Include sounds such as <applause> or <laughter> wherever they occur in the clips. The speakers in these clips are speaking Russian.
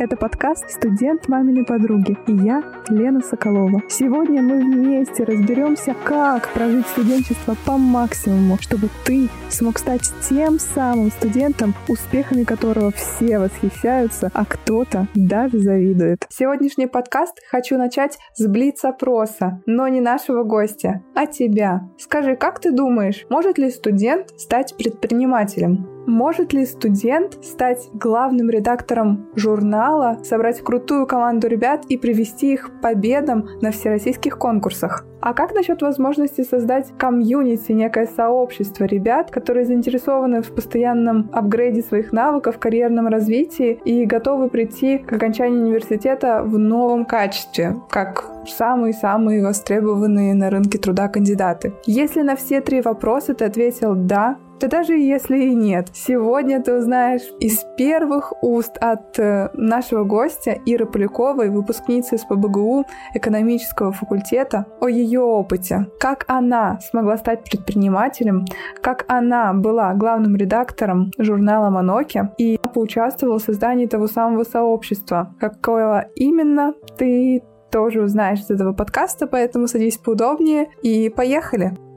Это подкаст «Студент маминой подруги» и я, Лена Соколова. Сегодня мы вместе разберемся, как прожить студенчество по максимуму, чтобы ты смог стать тем самым студентом, успехами которого все восхищаются, а кто-то даже завидует. Сегодняшний подкаст хочу начать с блиц-опроса, но не нашего гостя, а тебя. Скажи, как ты думаешь, может ли студент стать предпринимателем? Может ли студент стать главным редактором журнала, собрать крутую команду ребят и привести их победам на всероссийских конкурсах? А как насчет возможности создать комьюнити, некое сообщество ребят, которые заинтересованы в постоянном апгрейде своих навыков, карьерном развитии и готовы прийти к окончанию университета в новом качестве, как самые-самые востребованные на рынке труда кандидаты? Если на все три вопроса ты ответил «да», да даже если и нет. Сегодня ты узнаешь из первых уст от э, нашего гостя Иры Поляковой, выпускницы из ПБГУ экономического факультета, о ее опыте. Как она смогла стать предпринимателем, как она была главным редактором журнала «Моноки» и поучаствовала в создании того самого сообщества. Какое именно ты тоже узнаешь из этого подкаста, поэтому садись поудобнее и поехали!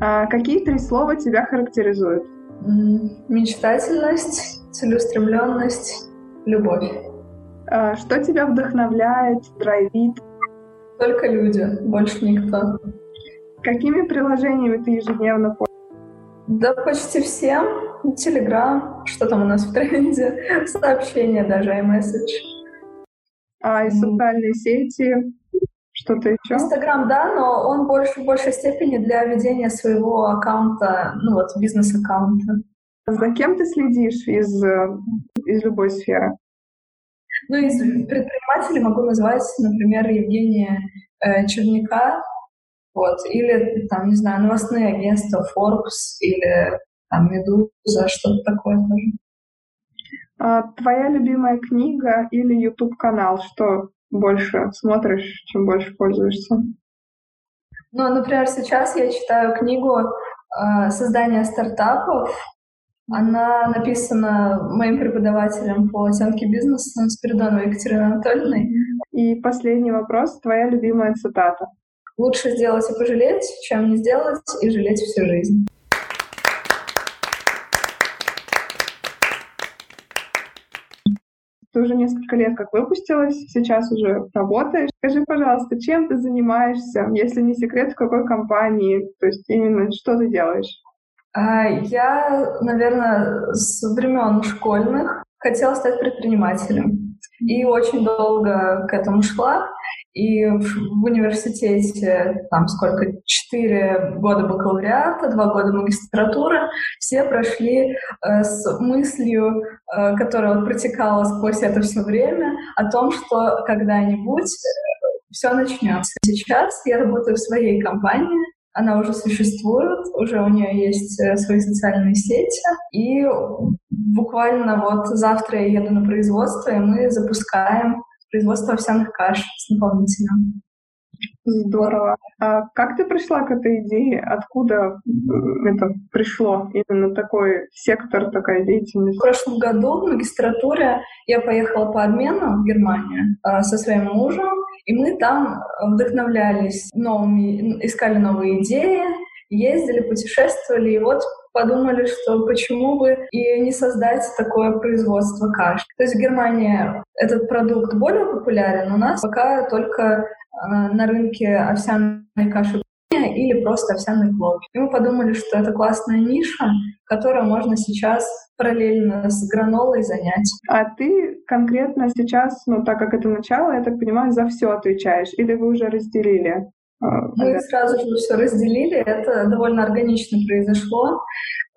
А какие три слова тебя характеризуют? Мечтательность, целеустремленность, любовь. А что тебя вдохновляет, драйвит? Только люди, больше никто. Какими приложениями ты ежедневно пользуешься? Да почти всем. Телеграм, что там у нас в тренде, <laughs> сообщения даже, iMessage. А и социальные сети? Что-то еще? Инстаграм, да, но он больше в большей степени для ведения своего аккаунта, ну вот, бизнес-аккаунта. За кем ты следишь из, э, из любой сферы? Ну, из предпринимателей могу назвать, например, Евгения э, Черняка, вот, или, там, не знаю, новостные агентства Forbes или там Медуза, что-то такое тоже. А, твоя любимая книга или YouTube-канал, что больше смотришь, чем больше пользуешься? Ну, например, сейчас я читаю книгу э, «Создание стартапов». Она написана моим преподавателем по оценке бизнеса Спиридоновой Екатериной Анатольевной. И последний вопрос. Твоя любимая цитата? Лучше сделать и пожалеть, чем не сделать и жалеть всю жизнь. Ты уже несколько лет как выпустилась, сейчас уже работаешь. Скажи, пожалуйста, чем ты занимаешься, если не секрет, в какой компании, то есть именно что ты делаешь? А, я, наверное, с времен школьных хотела стать предпринимателем. И очень долго к этому шла. И в, университете, там сколько, четыре года бакалавриата, два года магистратуры, все прошли э, с мыслью, э, которая вот протекала сквозь это все время, о том, что когда-нибудь э, все начнется. Сейчас я работаю в своей компании, она уже существует, уже у нее есть э, свои социальные сети, и буквально вот завтра я еду на производство, и мы запускаем производство овсяных каш с наполнителем. Здорово. А как ты пришла к этой идее? Откуда это пришло? Именно такой сектор, такая деятельность? В прошлом году в магистратуре я поехала по обмену в Германию а, со своим мужем, и мы там вдохновлялись новыми, искали новые идеи, ездили, путешествовали, и вот подумали, что почему бы и не создать такое производство каш. То есть в Германии этот продукт более популярен, у нас пока только э, на рынке овсяной каши или просто овсяный хлопья. И мы подумали, что это классная ниша, которую можно сейчас параллельно с гранолой занять. А ты конкретно сейчас, ну так как это начало, я так понимаю, за все отвечаешь, или вы уже разделили? А, Мы сразу же все разделили, это довольно органично произошло.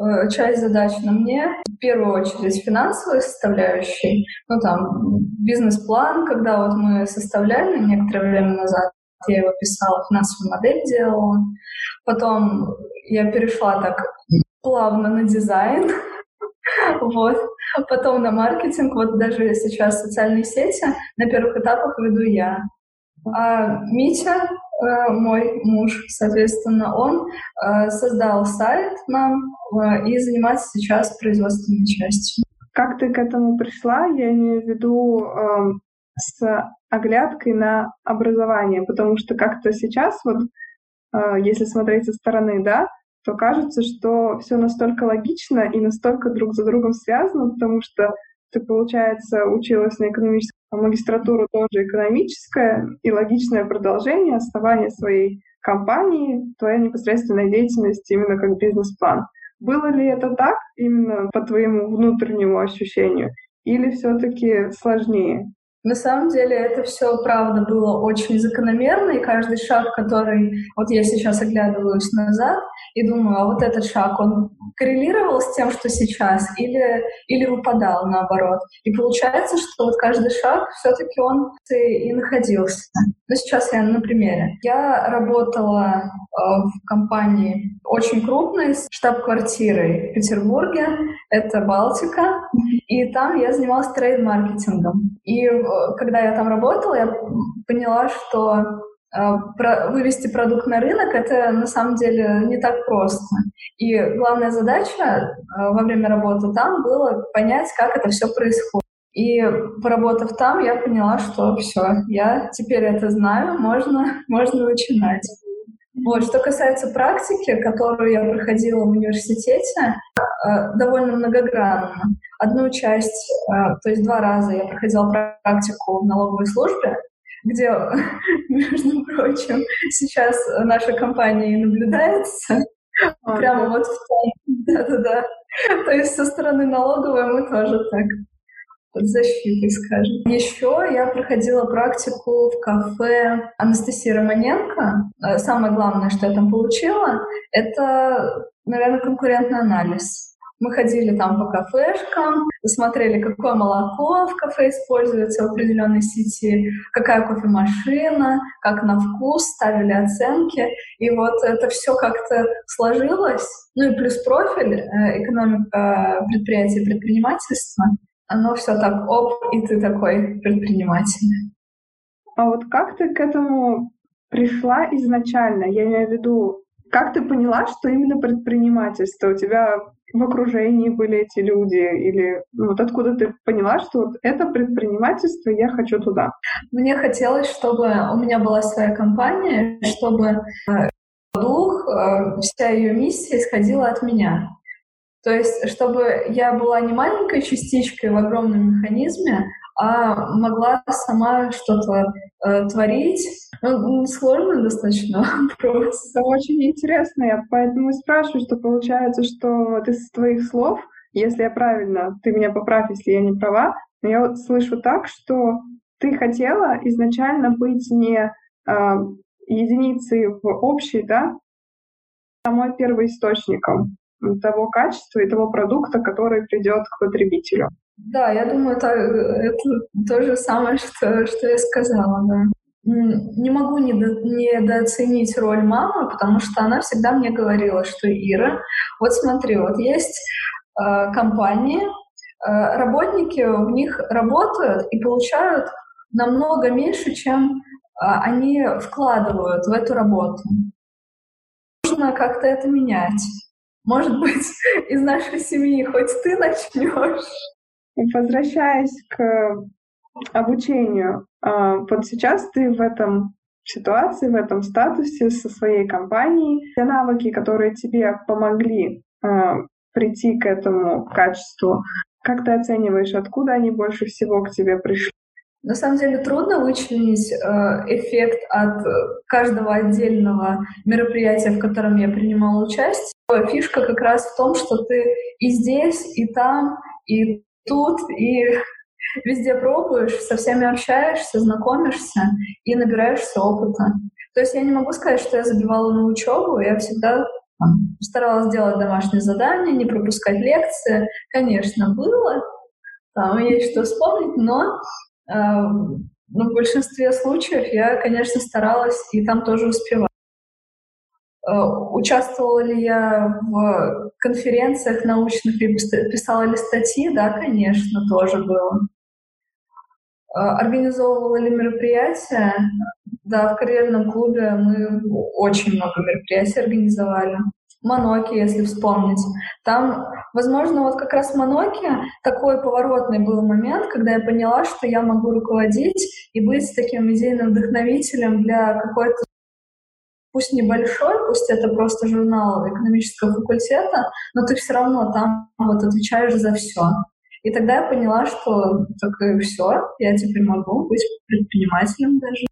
Э, часть задач на мне, в первую очередь финансовой составляющей, ну там бизнес-план, когда вот мы составляли некоторое время назад, я его писала, финансовую модель делала. Потом я перешла так плавно на дизайн, <laughs> вот. Потом на маркетинг, вот даже сейчас социальные сети на первых этапах веду я. А Митя мой муж, соответственно, он э, создал сайт нам э, и занимается сейчас производственной частью. как ты к этому пришла, я имею в виду э, с оглядкой на образование, потому что как-то сейчас, вот, э, если смотреть со стороны, да, то кажется, что все настолько логично и настолько друг за другом связано, потому что ты, получается, училась на экономической магистратуру тоже экономическая, и логичное продолжение оставания своей компании, твоя непосредственная деятельность именно как бизнес-план. Было ли это так именно по твоему внутреннему ощущению? Или все-таки сложнее? На самом деле это все, правда, было очень закономерно, и каждый шаг, который... Вот я сейчас оглядываюсь назад и думаю, а вот этот шаг, он коррелировал с тем, что сейчас, или, или выпадал наоборот. И получается, что вот каждый шаг все-таки он и находился. Но сейчас я на примере. Я работала э, в компании очень крупной, с штаб-квартирой в Петербурге, это Балтика, и там я занималась трейд-маркетингом. И когда я там работала, я поняла, что э, вывести продукт на рынок это на самом деле не так просто. И главная задача э, во время работы там было понять, как это все происходит. И поработав там, я поняла, что все, я теперь это знаю, можно, <laughs> можно начинать. Вот. Что касается практики, которую я проходила в университете, э, довольно многогранно. Одну часть, э, то есть два раза я проходила практику в налоговой службе, где, <laughs> между прочим, сейчас наша компания и наблюдается. Прямо вот в том. <laughs> Да-да-да. То есть со стороны налоговой мы тоже так под защитой, скажем. Еще я проходила практику в кафе Анастасии Романенко. Э, самое главное, что я там получила, это, наверное, конкурентный анализ. Мы ходили там по кафешкам, смотрели, какое молоко в кафе используется в определенной сети, какая кофемашина, как на вкус, ставили оценки. И вот это все как-то сложилось. Ну и плюс профиль, э, экономика предприятия и предпринимательства — оно все так оп, и ты такой предприниматель. А вот как ты к этому пришла изначально? Я имею в виду, как ты поняла, что именно предпринимательство? У тебя в окружении были эти люди? Или ну, вот откуда ты поняла, что вот это предпринимательство, я хочу туда? Мне хотелось, чтобы у меня была своя компания, чтобы э, дух, э, вся ее миссия исходила от меня. То есть, чтобы я была не маленькой частичкой в огромном механизме, а могла сама что-то э, творить. Ну, сложно достаточно <laughs> вопрос. Это очень интересно, я поэтому спрашиваю, что получается, что вот из твоих слов, если я правильно, ты меня поправь, если я не права, но я вот слышу так, что ты хотела изначально быть не э, единицей в общей, да, самой первоисточником того качества и того продукта, который придет к потребителю. Да, я думаю, это, это то же самое, что, что я сказала, да. Не могу недо, недооценить роль мамы, потому что она всегда мне говорила, что Ира, вот смотри, вот есть э, компании, э, работники в них работают и получают намного меньше, чем э, они вкладывают в эту работу. Нужно как-то это менять. Может быть, <laughs> из нашей семьи хоть ты начнешь? Возвращаясь к обучению, а, вот сейчас ты в этом ситуации, в этом статусе со своей компанией. Те навыки, которые тебе помогли а, прийти к этому качеству, как ты оцениваешь, откуда они больше всего к тебе пришли? На самом деле трудно вычленить э, эффект от каждого отдельного мероприятия, в котором я принимала участие. Фишка как раз в том, что ты и здесь, и там, и тут, и <laughs> везде пробуешь, со всеми общаешься, знакомишься и набираешься опыта. То есть я не могу сказать, что я забивала на учебу, я всегда старалась делать домашние задания, не пропускать лекции. Конечно, было, там есть что вспомнить, но Эм, но в большинстве случаев я, конечно, старалась и там тоже успевала. Э, участвовала ли я в конференциях научных писала ли статьи? Да, конечно, тоже было. Э, организовывала ли мероприятия? Да, в карьерном клубе мы очень много мероприятий организовали. Моноки, если вспомнить. Там, возможно, вот как раз Моноки такой поворотный был момент, когда я поняла, что я могу руководить и быть таким идейным вдохновителем для какой-то пусть небольшой, пусть это просто журнал экономического факультета, но ты все равно там вот отвечаешь за все. И тогда я поняла, что так и все, я теперь могу быть предпринимателем даже.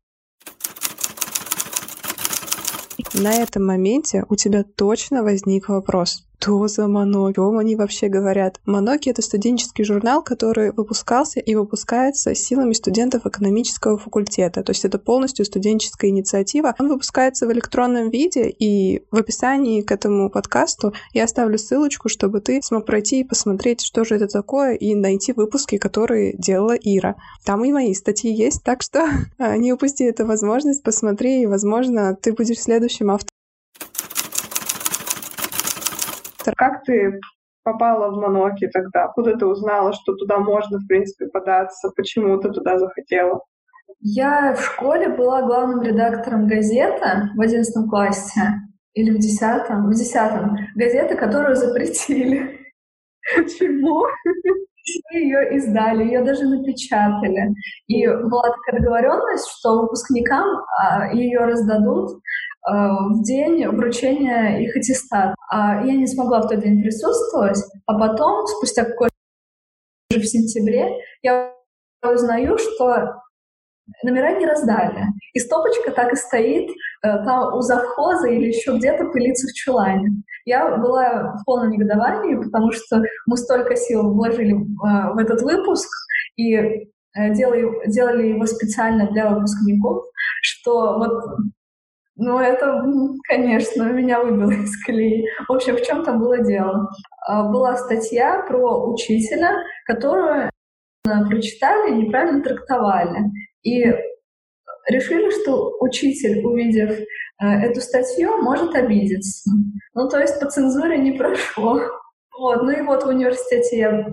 На этом моменте у тебя точно возник вопрос что за Моноки? О они вообще говорят? Моноки — это студенческий журнал, который выпускался и выпускается силами студентов экономического факультета. То есть это полностью студенческая инициатива. Он выпускается в электронном виде, и в описании к этому подкасту я оставлю ссылочку, чтобы ты смог пройти и посмотреть, что же это такое, и найти выпуски, которые делала Ира. Там и мои статьи есть, так что <laughs> не упусти эту возможность, посмотри, и, возможно, ты будешь следующим автором Как ты попала в Моноки тогда? Откуда ты узнала, что туда можно, в принципе, податься? Почему ты туда захотела? Я в школе была главным редактором газеты в одиннадцатом классе или в десятом, в десятом, газеты, которую запретили. Почему? Мы ее издали, ее даже напечатали. И была такая договоренность, что выпускникам а, ее раздадут в день вручения их аттестата. А я не смогла в тот день присутствовать, а потом, спустя какое-то в сентябре, я узнаю, что номера не раздали. И стопочка так и стоит э, там у завхоза или еще где-то пылится в чулане. Я была в полном негодовании, потому что мы столько сил вложили э, в этот выпуск и э, делали, делали его специально для выпускников, что вот ну, это, конечно, меня выбило из колеи. В общем, в чем там было дело? А, была статья про учителя, которую прочитали и неправильно трактовали. И решили, что учитель, увидев э, эту статью, может обидеться. Ну, то есть по цензуре не прошло. Вот. Ну и вот в университете я,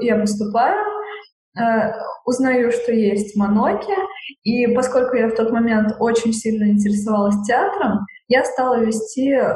я поступаю, э, узнаю, что есть Моноки, и поскольку я в тот момент очень сильно интересовалась театром, я стала вести э,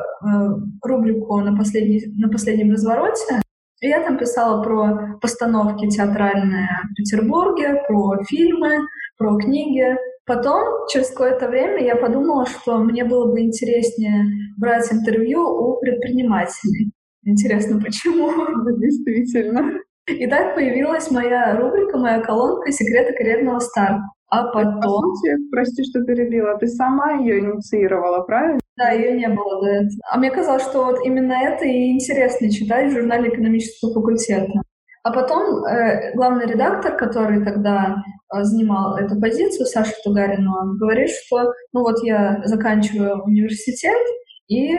рубрику на, последний, на последнем развороте, и я там писала про постановки театральные в Петербурге, про фильмы, про книги. Потом, через какое-то время, я подумала, что мне было бы интереснее брать интервью у предпринимателей. Интересно, почему? <laughs> Действительно. И так появилась моя рубрика, моя колонка «Секреты карьерного старта». А потом... По сути, прости, что перебила, ты сама ее инициировала, правильно? Да, ее не было до этого. А мне казалось, что вот именно это и интересно читать в журнале экономического факультета. А потом э, главный редактор, который тогда э, занимал эту позицию, Саша Тугарин, он говорит, что ну вот я заканчиваю университет, и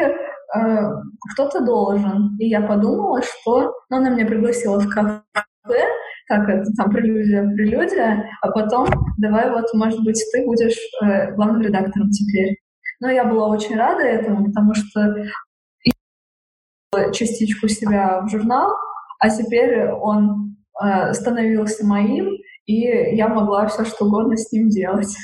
э, кто-то должен. И я подумала, что... Ну, она меня пригласила в кафе, как это, там, прелюдия, прелюдия, а потом давай вот, может быть, ты будешь э, главным редактором теперь. Но я была очень рада этому, потому что частичку себя в журнал, а теперь он э, становился моим, и я могла все что угодно с ним делать.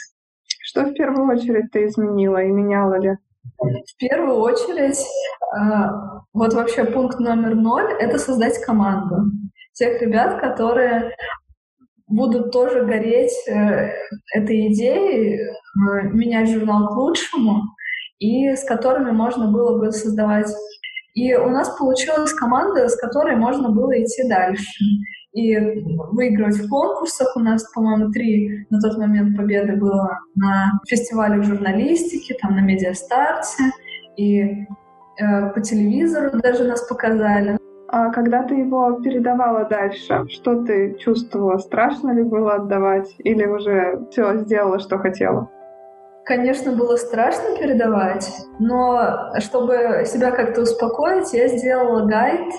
Что в первую очередь ты изменила и меняла ли? В первую очередь, э, вот вообще пункт номер ноль — это создать команду тех ребят, которые будут тоже гореть э, этой идеей, э, менять журнал к лучшему, и с которыми можно было бы создавать. И у нас получилась команда, с которой можно было идти дальше. И выигрывать в конкурсах. У нас, по-моему, три на тот момент победы было на фестивале журналистики, там на Медиастарте, и э, по телевизору даже нас показали. А когда ты его передавала дальше, что ты чувствовала? Страшно ли было отдавать или уже все сделала, что хотела? Конечно, было страшно передавать, но чтобы себя как-то успокоить, я сделала гайд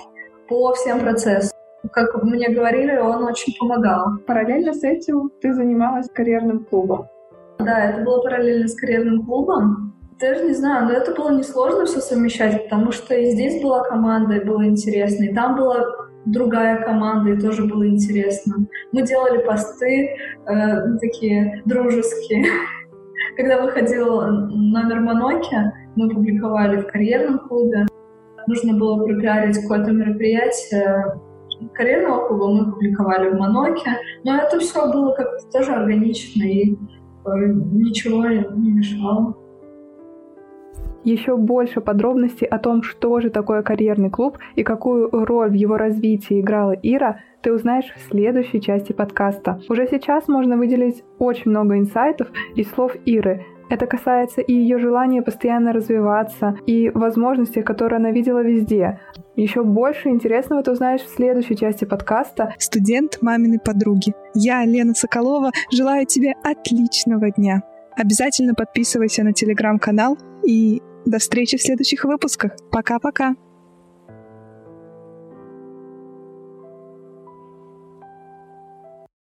по всем процессам. Как мне говорили, он очень помогал. Параллельно с этим ты занималась карьерным клубом. Да, это было параллельно с карьерным клубом. Даже не знаю, но это было несложно все совмещать, потому что и здесь была команда, и было интересно, и там была другая команда, и тоже было интересно. Мы делали посты э, такие дружеские. <laughs> Когда выходил номер Моноки, мы публиковали в карьерном клубе. нужно было пропиарить какое-то мероприятие клуба, мы публиковали в Моноке, но это все было как-то тоже органично и э, ничего не мешало. Еще больше подробностей о том, что же такое карьерный клуб и какую роль в его развитии играла Ира, ты узнаешь в следующей части подкаста. Уже сейчас можно выделить очень много инсайтов из слов Иры. Это касается и ее желания постоянно развиваться, и возможностей, которые она видела везде. Еще больше интересного ты узнаешь в следующей части подкаста. Студент маминой подруги. Я, Лена Соколова, желаю тебе отличного дня. Обязательно подписывайся на телеграм-канал и до встречи в следующих выпусках. Пока-пока.